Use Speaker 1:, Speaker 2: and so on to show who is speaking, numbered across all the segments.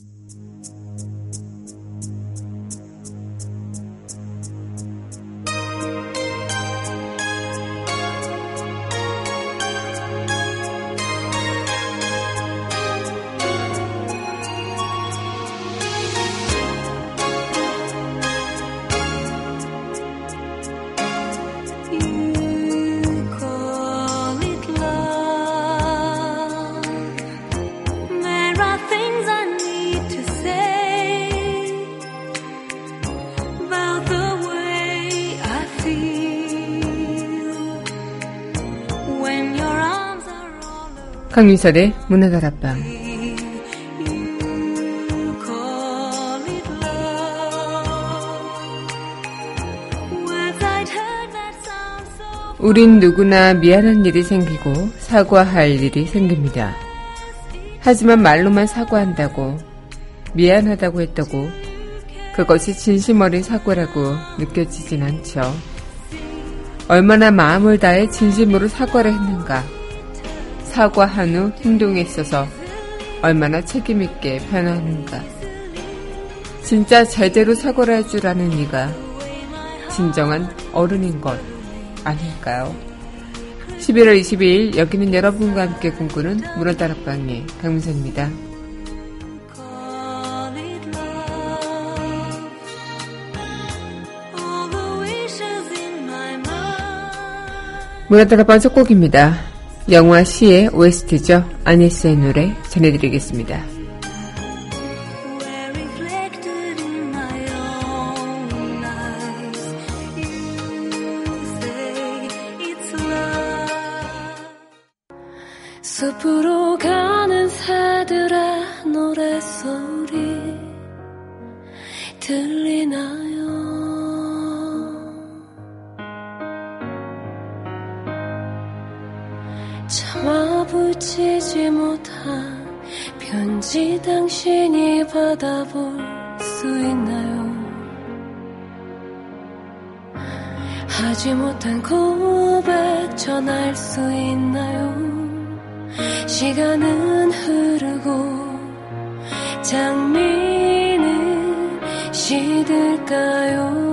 Speaker 1: Mm-hmm. 강민설의 문화다락방 우린 누구나 미안한 일이 생기고 사과할 일이 생깁니다. 하지만 말로만 사과한다고 미안하다고 했다고 그것이 진심 어린 사과라고 느껴지진 않죠. 얼마나 마음을 다해 진심으로 사과를 했는가. 사과한 후 행동에 있어서 얼마나 책임있게 변하는가. 진짜 제대로 사과를 할 줄 아는 이가 진정한 어른인 것 아닐까요? 11월 22일 여기는 여러분과 함께 꿈꾸는 문화다락방의 강민선입니다. 문화다락방 첫 곡입니다. 영화 시의 OST죠. 아니스의 노래 전해드리겠습니다.
Speaker 2: 붙이지 못한 편지 당신이 받아볼 수 있나요? 하지 못한 고백 전할 수 있나요? 시간은 흐르고 장미는 시들까요?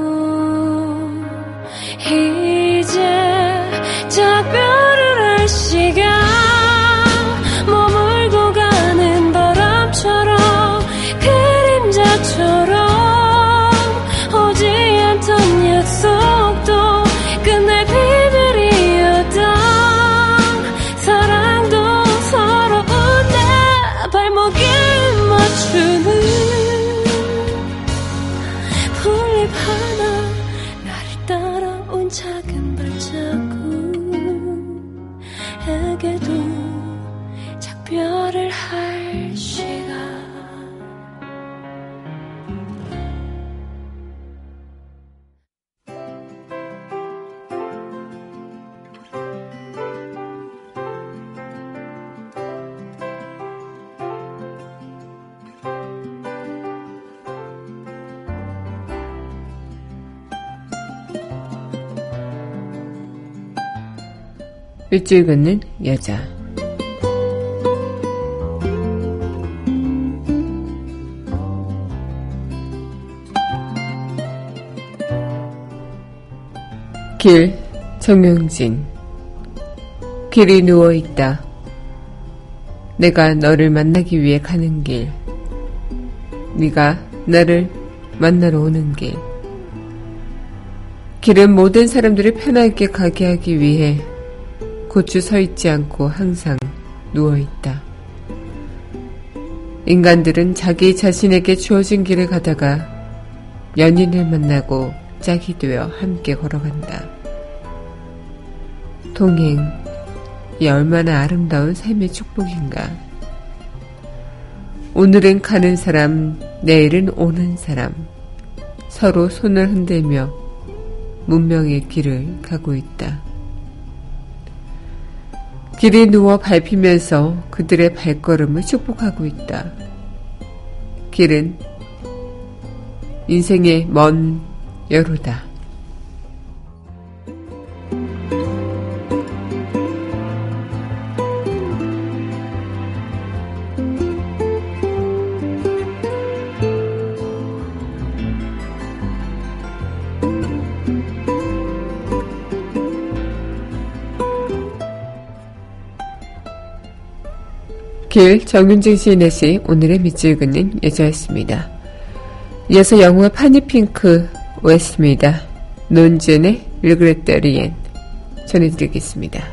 Speaker 1: 윗줄 긋는 여자. 길, 정명진. 길이 누워있다. 내가 너를 만나기 위해 가는 길. 네가 나를 만나러 오는 길. 길은 모든 사람들이 편하게 가게 하기 위해 고추 서 있지 않고 항상 누워 있다. 인간들은 자기 자신에게 주어진 길을 가다가 연인을 만나고 짝이 되어 함께 걸어간다. 동행, 이 얼마나 아름다운 삶의 축복인가. 오늘은 가는 사람, 내일은 오는 사람. 서로 손을 흔들며 문명의 길을 가고 있다. 길이 누워 밟히면서 그들의 발걸음을 축복하고 있다. 길은 인생의 먼 여로다. 길 정윤진 시인의 시 오늘의 밑줄 긋는 여자였습니다. 이어서 영화 파니핑크 오였습니다. 논젠의 르그레터리엔 전해드리겠습니다.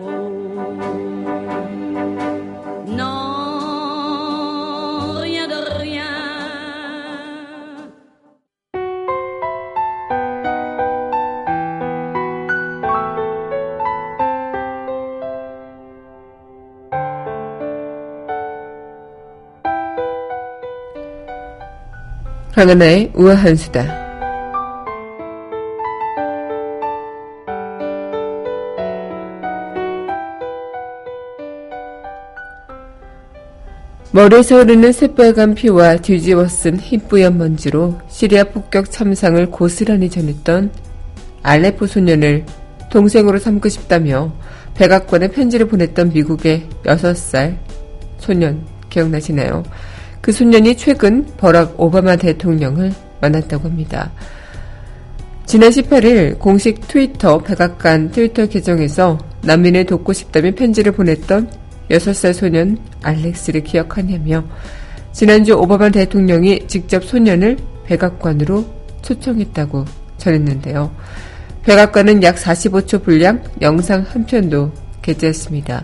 Speaker 1: 강하나의 우아한 수다. 머리에서 흐르는 새빨간 피와 뒤집어 쓴 흰뿌연 먼지로 시리아 폭격 참상을 고스란히 전했던 알레포 소년을 동생으로 삼고 싶다며 백악관에 편지를 보냈던 미국의 6살 소년 기억나시나요? 그 소년이 최근 버락 오바마 대통령을 만났다고 합니다. 지난 18일 공식 트위터 백악관 트위터 계정에서 난민을 돕고 싶다며 편지를 보냈던 6살 소년 알렉스를 기억하냐며 지난주 오바마 대통령이 직접 소년을 백악관으로 초청했다고 전했는데요. 백악관은 약 45초 분량 영상 한 편도 게재했습니다.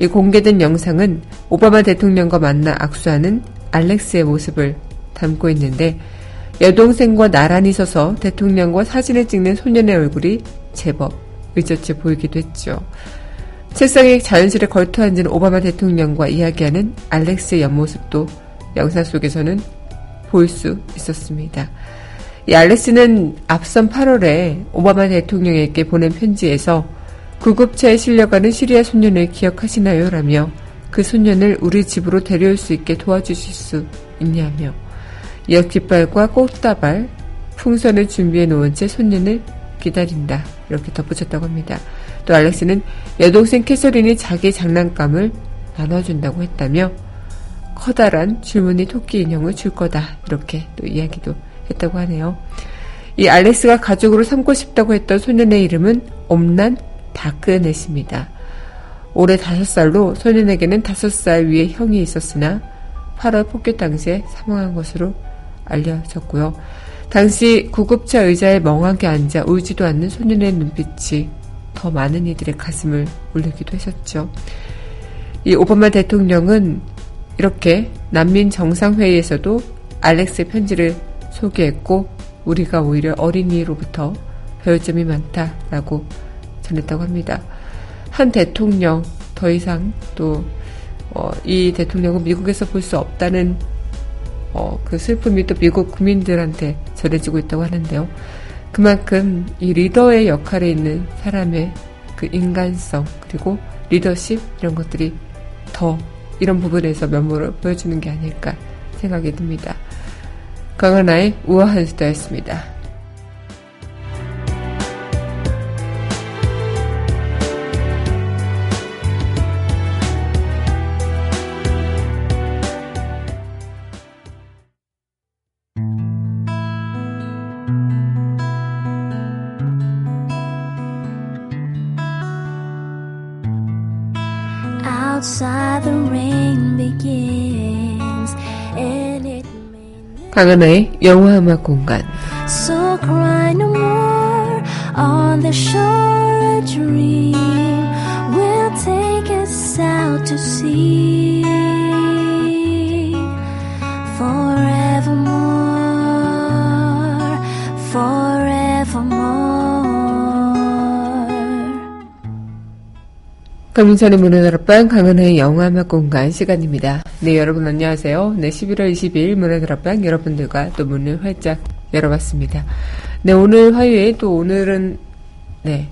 Speaker 1: 이 공개된 영상은 오바마 대통령과 만나 악수하는 알렉스의 모습을 담고 있는데 여동생과 나란히 서서 대통령과 사진을 찍는 소년의 얼굴이 제법 의젓해 보이기도 했죠. 책상에 자연스레 걸터 앉은 오바마 대통령과 이야기하는 알렉스의 옆모습도 영상 속에서는 볼수 있었습니다. 이 알렉스는 앞선 8월에 오바마 대통령에게 보낸 편지에서 구급차에 실려가는 시리아 소년을 기억하시나요? 라며 그 소년을 우리 집으로 데려올 수 있게 도와주실 수 있냐며 이어 깃발과 꽃다발, 풍선을 준비해 놓은 채 소년을 기다린다. 이렇게 덧붙였다고 합니다. 또 알렉스는 여동생 캐서린이 자기 장난감을 나눠준다고 했다며 커다란 줄무늬 토끼 인형을 줄 거다. 이렇게 또 이야기도 했다고 하네요. 이 알렉스가 가족으로 삼고 싶다고 했던 소년의 이름은 옴난 다크넷입니다. 올해 5살로 소년에게는 5살 위에 형이 있었으나 8월 폭격 당시에 사망한 것으로 알려졌고요. 당시 구급차 의자에 멍하게 앉아 울지도 않는 소년의 눈빛이 더 많은 이들의 가슴을 울리기도 했었죠. 이 오바마 대통령은 이렇게 난민 정상회의에서도 알렉스의 편지를 소개했고 우리가 오히려 어린이로부터 배울 점이 많다라고 전했다고 합니다. 한 대통령 더 이상 또이 어, 대통령은 미국에서 볼 수 없다는 어, 그 슬픔이 또 미국 국민들한테 전해지고 있다고 하는데요. 그만큼 이 리더의 역할에 있는 사람의 그 인간성 그리고 리더십 이런 것들이 더 이런 부분에서 면모를 보여주는 게 아닐까 생각이 듭니다. 강하나의 우아한 수다였습니다. 강은하의 영화음악 공간
Speaker 2: So cry no more on the shore a dream will take us out to sea forevermore forevermore
Speaker 1: 강민선의 문화 다락방 강은하의 영화 음악 공간 시간입니다. 네 여러분 안녕하세요. 네 11월 22일 문화 다락방 여러분들과 또 문을 활짝 열어봤습니다. 네 오늘 화요일 또 오늘은 네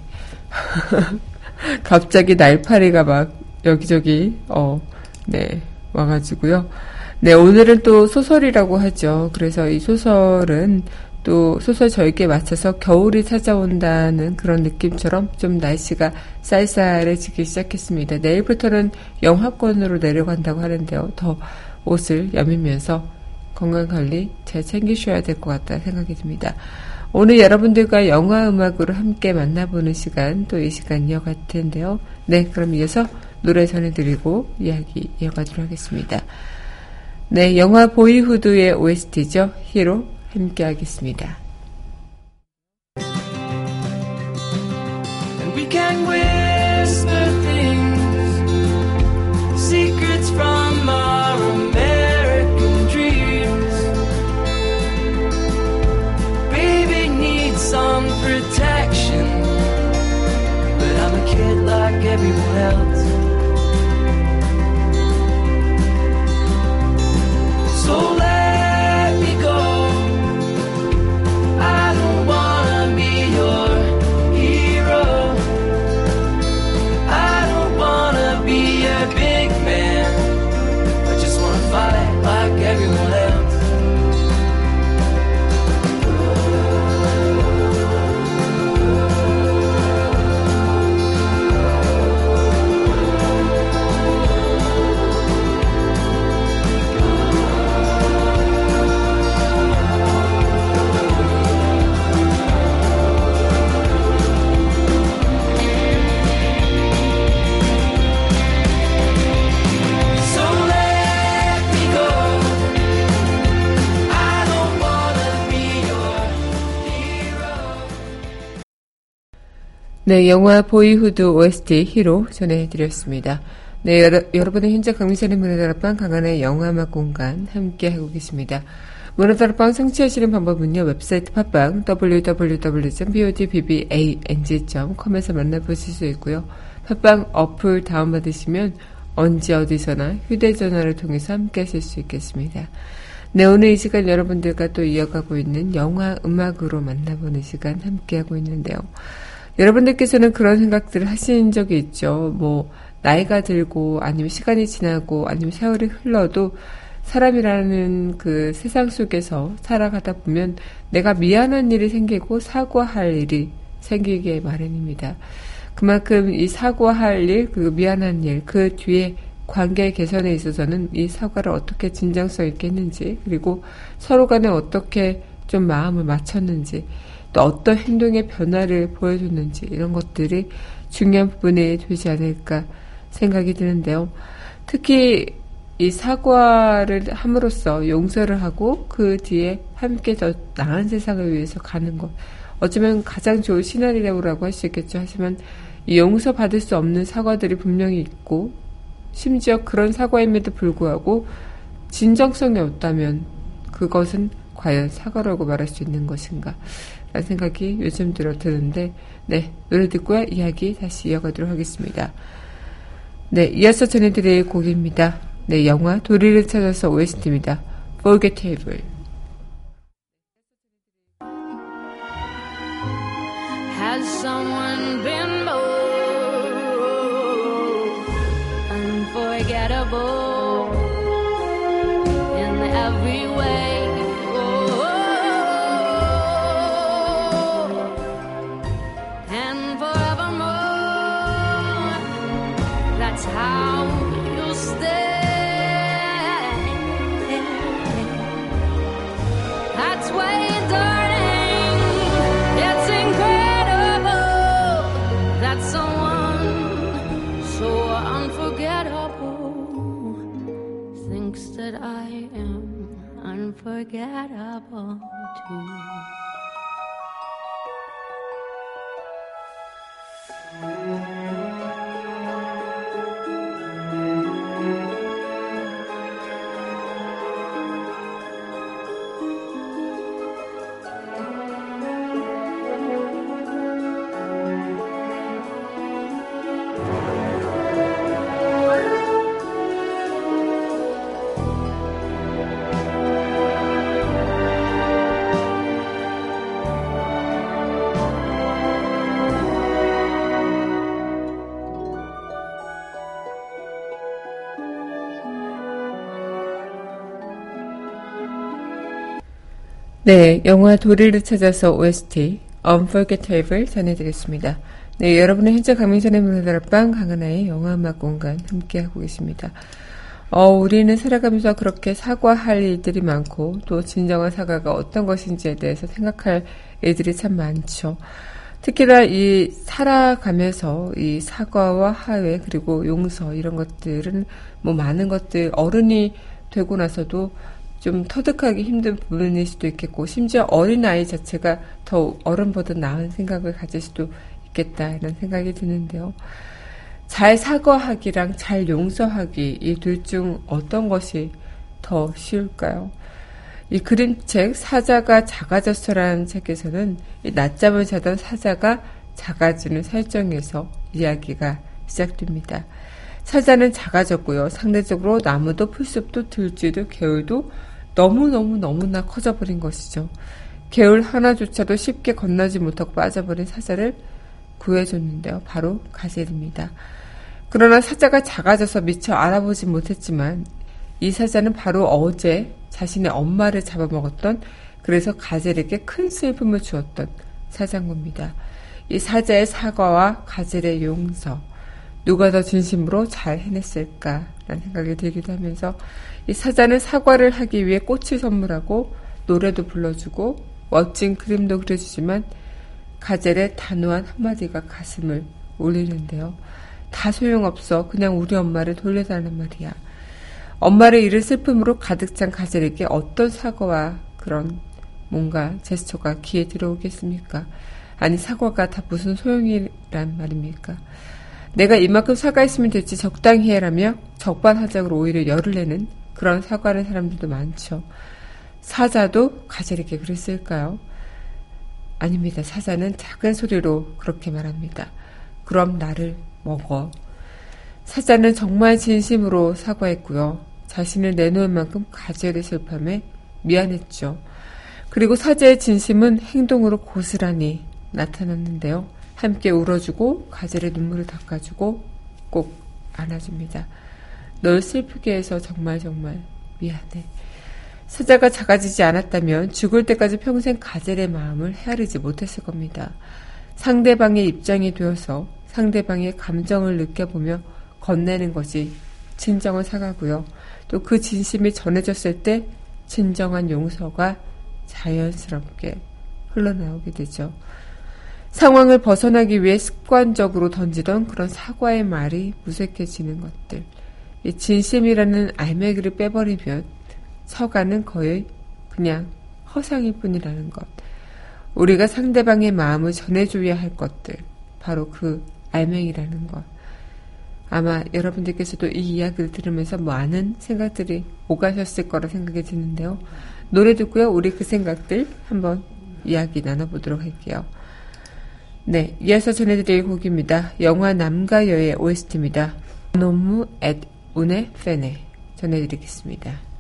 Speaker 1: 갑자기 날파리가 막 여기저기 어 네 와가지고요. 네 오늘은 또 소설이라고 하죠. 그래서 이 소설은 또 소설 절기에 맞춰서 겨울이 찾아온다는 그런 느낌처럼 좀 날씨가 쌀쌀해지기 시작했습니다. 내일부터는 영하권으로 내려간다고 하는데요. 더 옷을 여미면서 건강관리 잘 챙기셔야 될 것 같다 생각이 듭니다. 오늘 여러분들과 영화 음악으로 함께 만나보는 시간 또 이 시간 이어갈 텐데요. 네, 그럼 이어서 노래 전해드리고 이야기 이어가도록 하겠습니다. 네, 영화 보이후드의 OST죠. 히로 함께 하겠습니다. 네, 영화 보이후드 OST 히로 전해드렸습니다. 네, 여러, 여러 분은 현재 강민선의 문화다락방 강한의 영화음악 공간 함께 하고 계십니다. 문화다락방 성취하시는 방법은요, 웹사이트 팟빵 www.podbbang.com에서 만나보실 수 있고요. 팟빵 어플 다운받으시면 언제 어디서나 휴대전화를 통해서 함께 하실 수 있겠습니다. 네, 오늘 이 시간 여러분들과 또 이어가고 있는 영화 음악으로 만나보는 시간 함께 하고 있는데요. 여러분들께서는 그런 생각들을 하신 적이 있죠. 뭐, 나이가 들고, 아니면 시간이 지나고, 아니면 세월이 흘러도, 사람이라는 그 세상 속에서 살아가다 보면 내가 미안한 일이 생기고 사과할 일이 생기게 마련입니다. 그만큼 이 사과할 일, 그 미안한 일, 그 뒤에 관계 개선에 있어서는 이 사과를 어떻게 진정성 있게 했는지, 그리고 서로 간에 어떻게 좀 마음을 맞췄는지, 또 어떤 행동의 변화를 보여줬는지, 이런 것들이 중요한 부분이 되지 않을까 생각이 드는데요. 특히 이 사과를 함으로써 용서를 하고 그 뒤에 함께 더 나은 세상을 위해서 가는 것. 어쩌면 가장 좋은 시나리오라고 할 수 있겠죠. 하지만 이 용서 받을 수 없는 사과들이 분명히 있고 심지어 그런 사과임에도 불구하고 진정성이 없다면 그것은 과연 사과라고 말할 수 있는 것인가 라는 생각이 요즘 들어 드는데 네 노래 듣고요 이야기 다시 이어가도록 하겠습니다. 네 이어서 전해드릴 곡입니다. 네 영화 도리를 찾아서 OST입니다. Forgettable 네, 영화 도리를 찾아서 OST Unforgettable 전해드렸습니다. 네, 여러분의 현재 강민선의 문화다락방 강하나의 영화음악 공간 함께하고 계십니다. 어, 우리는 살아가면서 그렇게 사과할 일들이 많고 또 진정한 사과가 어떤 것인지에 대해서 생각할 일들이 참 많죠. 특히나 이 살아가면서 이 사과와 화해 그리고 용서 이런 것들은 뭐 많은 것들 어른이 되고 나서도 좀 터득하기 힘든 부분일 수도 있겠고 심지어 어린 아이 자체가 더 어른보다 나은 생각을 가질 수도 있겠다 이런 생각이 드는데요. 잘 사과하기랑 잘 용서하기 이 둘 중 어떤 것이 더 쉬울까요? 이 그림책 사자가 작아졌어라는 책에서는 낮잠을 자던 사자가 작아지는 설정에서 이야기가 시작됩니다. 사자는 작아졌고요. 상대적으로 나무도 풀숲도 들쥐도 개울도 너무너무 너무나 커져버린 것이죠. 개울 하나조차도 쉽게 건너지 못하고 빠져버린 사자를 구해줬는데요. 바로 가젤입니다. 그러나 사자가 작아져서 미처 알아보지 못했지만 이 사자는 바로 어제 자신의 엄마를 잡아먹었던 그래서 가젤에게 큰 슬픔을 주었던 사장입니다. 이 사자의 사과와 가젤의 용서 누가 더 진심으로 잘 해냈을까 라는 생각이 들기도 하면서 이 사자는 사과를 하기 위해 꽃을 선물하고 노래도 불러주고 멋진 그림도 그려주지만 가젤의 단호한 한마디가 가슴을 울리는데요. 다 소용없어. 그냥 우리 엄마를 돌려달란 말이야. 엄마를 잃은 슬픔으로 가득 찬 가젤에게 어떤 사과와 그런 뭔가 제스처가 귀에 들어오겠습니까? 아니 사과가 다 무슨 소용이란 말입니까? 내가 이만큼 사과했으면 됐지 적당히 해라며 적반하장으로 오히려 열을 내는 그런 사과하는 사람들도 많죠. 사자도 가젤에게 그랬을까요? 아닙니다. 사자는 작은 소리로 그렇게 말합니다. 그럼 나를 먹어. 사자는 정말 진심으로 사과했고요. 자신을 내놓을 만큼 가젤의 슬픔에 미안했죠. 그리고 사자의 진심은 행동으로 고스란히 나타났는데요. 함께 울어주고 가젤의 눈물을 닦아주고 꼭 안아줍니다. 널 슬프게 해서 정말 정말 미안해. 사자가 작아지지 않았다면 죽을 때까지 평생 가젤의 마음을 헤아리지 못했을 겁니다. 상대방의 입장이 되어서 상대방의 감정을 느껴보며 건네는 것이 진정한 사과고요. 또 그 진심이 전해졌을 때 진정한 용서가 자연스럽게 흘러나오게 되죠. 상황을 벗어나기 위해 습관적으로 던지던 그런 사과의 말이 무색해지는 것들. 이 진심이라는 알맹이를 빼버리면 서가는 거의 그냥 허상일 뿐이라는 것. 우리가 상대방의 마음을 전해줘야 할 것들. 바로 그 알맹이라는 것. 아마 여러분들께서도 이 이야기를 들으면서 많은 생각들이 오가셨을 거라 생각이 드는데요. 노래 듣고요. 우리 그 생각들 한번 이야기 나눠보도록 할게요. 네, 이어서 전해드릴 곡입니다. 영화 남과 여의 OST입니다. 노무 앳 운의 팬에 전해드리겠습니다.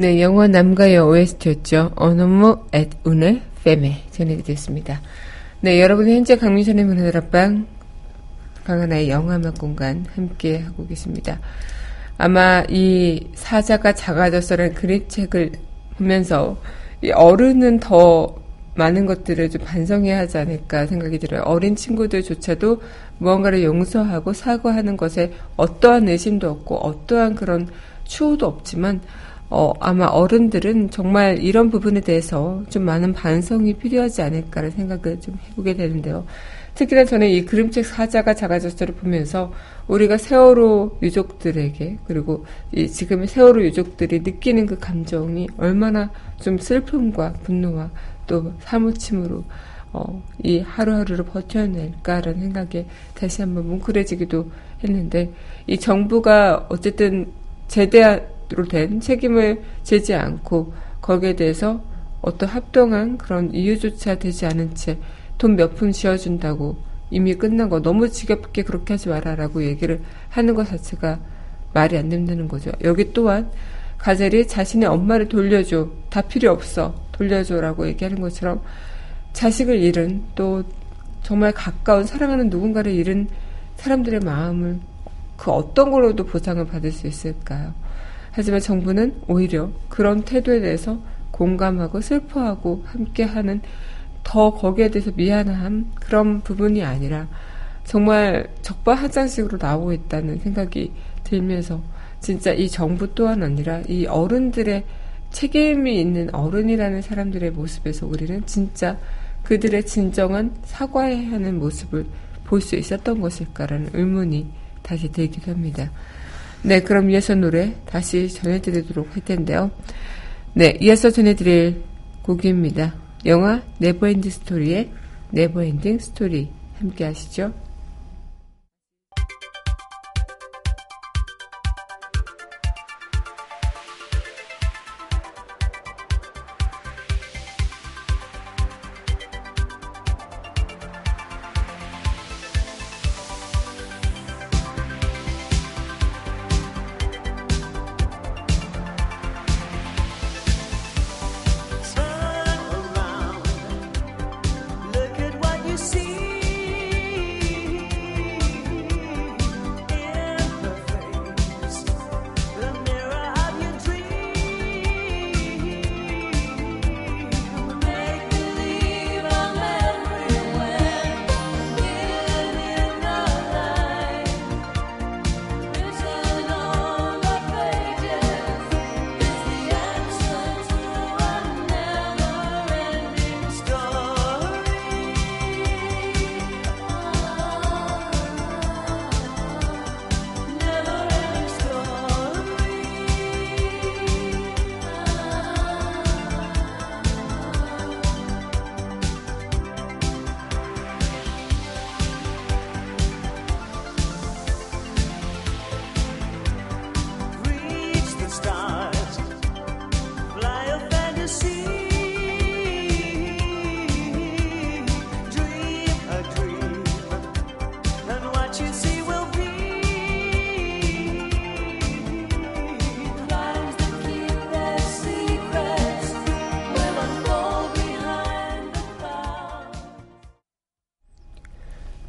Speaker 1: 네, 영화 남가의 OST였죠. 어노모 앳 운을 페메 전해드렸습니다. 네, 여러분 현재 강민선의 문화들 앞방 강하나의 영화음악 공간 함께 하고 계십니다. 아마 이 사자가 작아졌어라는 그림책을 보면서 이 어른은 더 많은 것들을 좀 반성해야 하지 않을까 생각이 들어요. 어린 친구들조차도 무언가를 용서하고 사과하는 것에 어떠한 의심도 없고 어떠한 그런 추호도 없지만 어, 아마 어른들은 정말 이런 부분에 대해서 좀 많은 반성이 필요하지 않을까라는 생각을 좀 해보게 되는데요. 특히나 저는 이 그림책 사자가 작아졌어를 보면서 우리가 세월호 유족들에게 그리고 이 지금의 세월호 유족들이 느끼는 그 감정이 얼마나 좀 슬픔과 분노와 또 사무침으로 어, 이 하루하루를 버텨낼까라는 생각에 다시 한번 뭉클해지기도 했는데 이 정부가 어쨌든 제대로 된 책임을 지지 않고 거기에 대해서 어떤 합동한 그런 이유조차 되지 않은 채 돈 몇푼 쥐어준다고 이미 끝난 거 너무 지겹게 그렇게 하지 마라라고 얘기를 하는 것 자체가 말이 안 된다는 거죠. 여기 또한 가젤이 자신의 엄마를 돌려줘. 다 필요 없어. 돌려줘라고 얘기하는 것처럼 자식을 잃은 또 정말 가까운 사랑하는 누군가를 잃은 사람들의 마음을 그 어떤 걸로도 보상을 받을 수 있을까요? 하지만 정부는 오히려 그런 태도에 대해서 공감하고 슬퍼하고 함께하는 더 거기에 대해서 미안함 그런 부분이 아니라 정말 적반하장식으로 나오고 있다는 생각이 들면서 진짜 이 정부 또한 아니라 이 어른들의 책임이 있는 어른이라는 사람들의 모습에서 우리는 진짜 그들의 진정한 사과해야 하는 모습을 볼 수 있었던 것일까라는 의문이 다시 들기도 합니다. 네, 그럼 이어서 노래 다시 전해드리도록 할 텐데요. 네, 이어서 전해드릴 곡입니다. 영화 Never Ending Story의 Never Ending Story 함께 하시죠.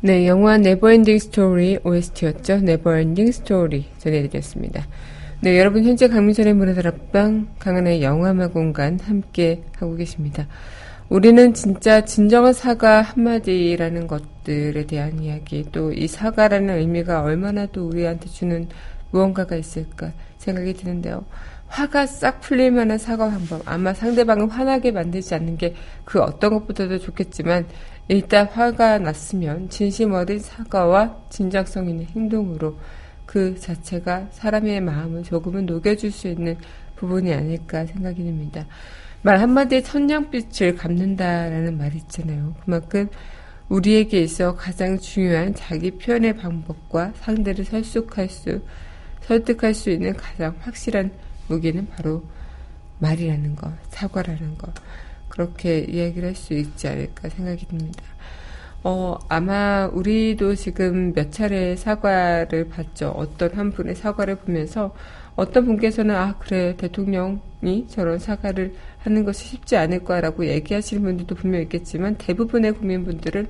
Speaker 1: 네, 영화 Never Ending Story OST였죠. Never Ending Story 전해드렸습니다. 네, 여러분 현재 강민선의 문화다락방 강하나의 영화음악 공간 함께 하고 계십니다. 우리는 진짜 진정한 사과 한마디라는 것들에 대한 이야기, 또 이 사과라는 의미가 얼마나 또 우리한테 주는 무언가가 있을까 생각이 드는데요. 화가 싹 풀릴 만한 사과 방법. 아마 상대방을 화나게 만들지 않는 게 그 어떤 것보다도 좋겠지만, 일단 화가 났으면 진심 어린 사과와 진정성 있는 행동으로 그 자체가 사람의 마음을 조금은 녹여줄 수 있는 부분이 아닐까 생각이 듭니다. 말 한마디에 천냥빛을 갚는다라는 말이 있잖아요. 그만큼 우리에게 있어 가장 중요한 자기 표현의 방법과 상대를 설득할 수, 설득할 수 있는 가장 확실한 무기는 바로 말이라는 것, 사과라는 것. 그렇게 이야기를 할 수 있지 않을까 생각이 듭니다. 어, 아마 우리도 지금 몇 차례 사과를 받죠. 어떤 한 분의 사과를 보면서 어떤 분께서는 아, 그래, 대통령이 저런 사과를 하는 것이 쉽지 않을 거라고 얘기하시는 분들도 분명 있겠지만 대부분의 국민분들은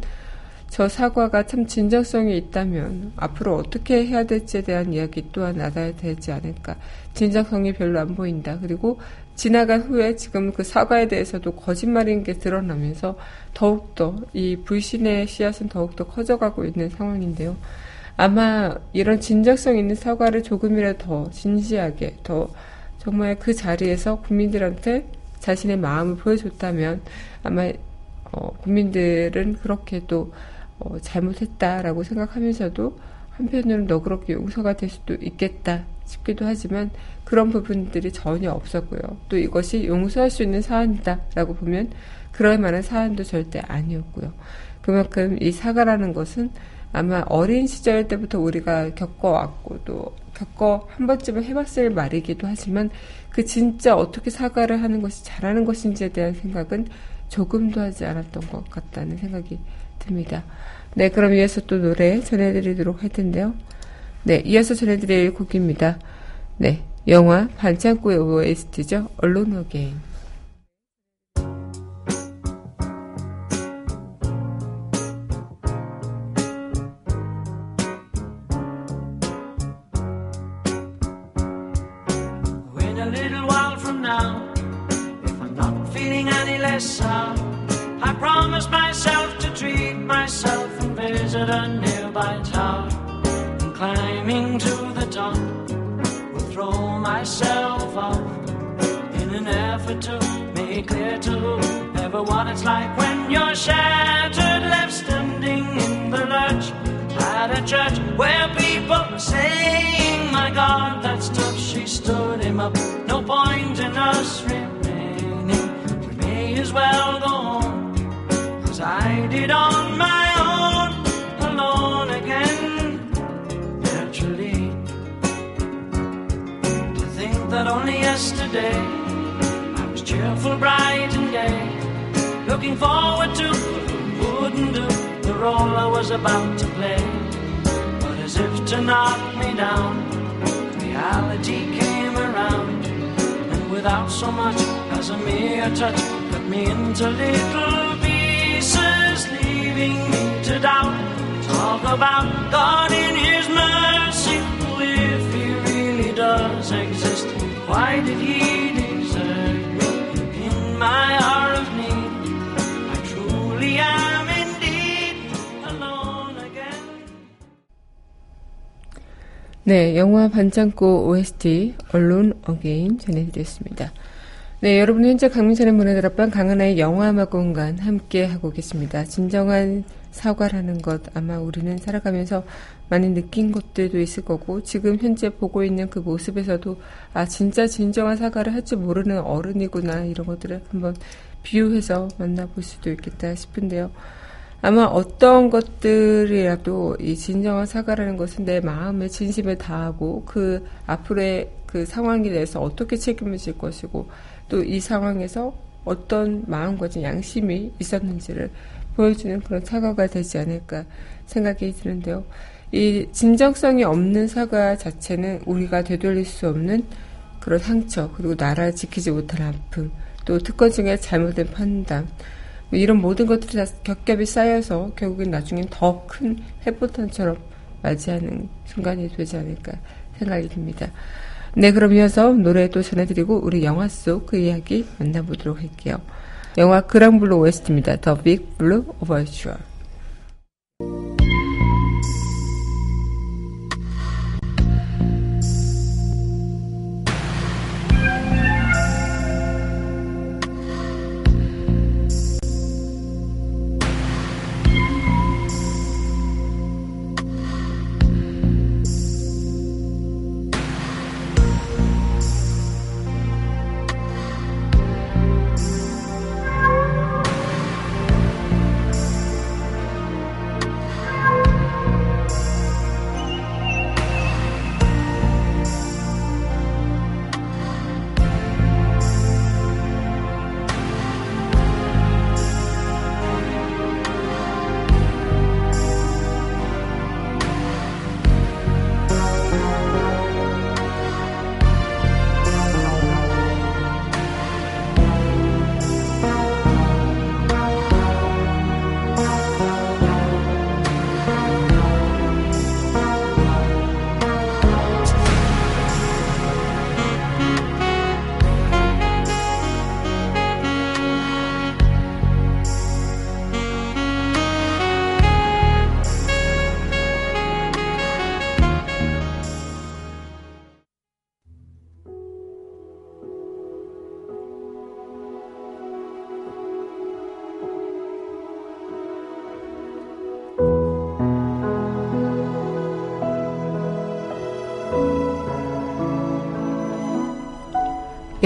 Speaker 1: 저 사과가 참 진정성이 있다면 앞으로 어떻게 해야 될지에 대한 이야기 또한 나눠야 되지 않을까. 진정성이 별로 안 보인다. 그리고 지나간 후에 지금 그 사과에 대해서도 거짓말인 게 드러나면서 더욱더 이 불신의 씨앗은 더욱더 커져가고 있는 상황인데요. 아마 이런 진정성 있는 사과를 조금이라도 더 진지하게 더 정말 그 자리에서 국민들한테 자신의 마음을 보여줬다면 아마 어, 국민들은 그렇게 또 어, 잘못했다라고 생각하면서도 한편으로는 너그럽게 용서가 될 수도 있겠다 싶기도 하지만 그런 부분들이 전혀 없었고요. 또 이것이 용서할 수 있는 사안이다라고 보면 그럴 만한 사안도 절대 아니었고요. 그만큼 이 사과라는 것은 아마 어린 시절 때부터 우리가 겪어왔고 또 겪어 한 번쯤은 해봤을 말이기도 하지만 그 진짜 어떻게 사과를 하는 것이 잘하는 것인지에 대한 생각은 조금도 하지 않았던 것 같다는 생각이 듭니다. 네, 그럼 이어서 또 노래 전해드리도록 할 텐데요. 네, 이어서 전해드릴 곡입니다. 네, 영화 반창고의 OST죠.
Speaker 3: Alone Again. I promise myself to treat myself and visit a nearby town. Climbing to the top, will throw myself off in an effort to make clear to what it's like when you're shattered, left standing in the lurch at a church where people are saying, My God, that's tough. She stood him up. No point in us remaining. We may as well go. Cause I did on my own, that only yesterday I was cheerful, bright, and gay. Looking forward to wouldn't do the role I was about to play. But as if to knock me down, reality came around. And without so much as a mere touch, cut me into little pieces, leaving me to doubt. Talk about God Why did He desert me in my hour of need? I truly am indeed alone again.
Speaker 1: 네, 영화 반창고 OST Alone Again 전해드렸습니다. 네, 여러분 현재 강민선의 문화다락방 강하나의 영화음악 공간 함께 하고 계십니다. 진정한 사과라는 것 아마 우리는 살아가면서 많이 느낀 것들도 있을 거고 지금 현재 보고 있는 그 모습에서도 아 진짜 진정한 사과를 할 줄 모르는 어른이구나 이런 것들을 한번 비유해서 만나볼 수도 있겠다 싶은데요. 아마 어떤 것들이라도 이 진정한 사과라는 것은 내 마음의 진심을 다하고 그 앞으로의 그 상황에 대해서 어떻게 책임을 질 것이고 또 이 상황에서 어떤 마음가짐 양심이 있었는지를 보여주는 그런 사과가 되지 않을까 생각이 드는데요. 이 진정성이 없는 사과 자체는 우리가 되돌릴 수 없는 그런 상처 그리고 나라를 지키지 못한 아픔 또 특권 중에 잘못된 판단 뭐 이런 모든 것들이 다 겹겹이 쌓여서 결국엔 나중엔 더 큰 해포탄처럼 맞이하는 순간이 되지 않을까 생각이 듭니다. 네, 그럼 이어서 노래 또 전해드리고 우리 영화 속 그 이야기 만나보도록 할게요. 영화 그랑블루 OST입니다. The Big Blue Overture.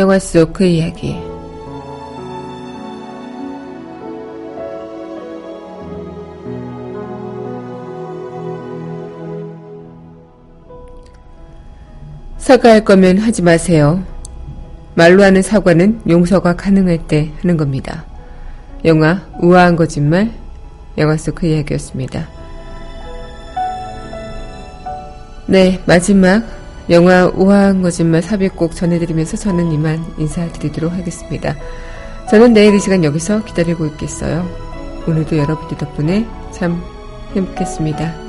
Speaker 1: 영화 속 그 이야기. 사과할 거면 하지 마세요. 말로 하는 사과는 용서가 가능할 때 하는 겁니다. 영화 우아한 거짓말 영화 속 그 이야기였습니다. 네, 마지막 영화 우아한 거짓말 삽입곡 전해드리면서 저는 이만 인사드리도록 하겠습니다. 저는 내일 이 시간 여기서 기다리고 있겠어요. 오늘도 여러분들 덕분에 참 행복했습니다.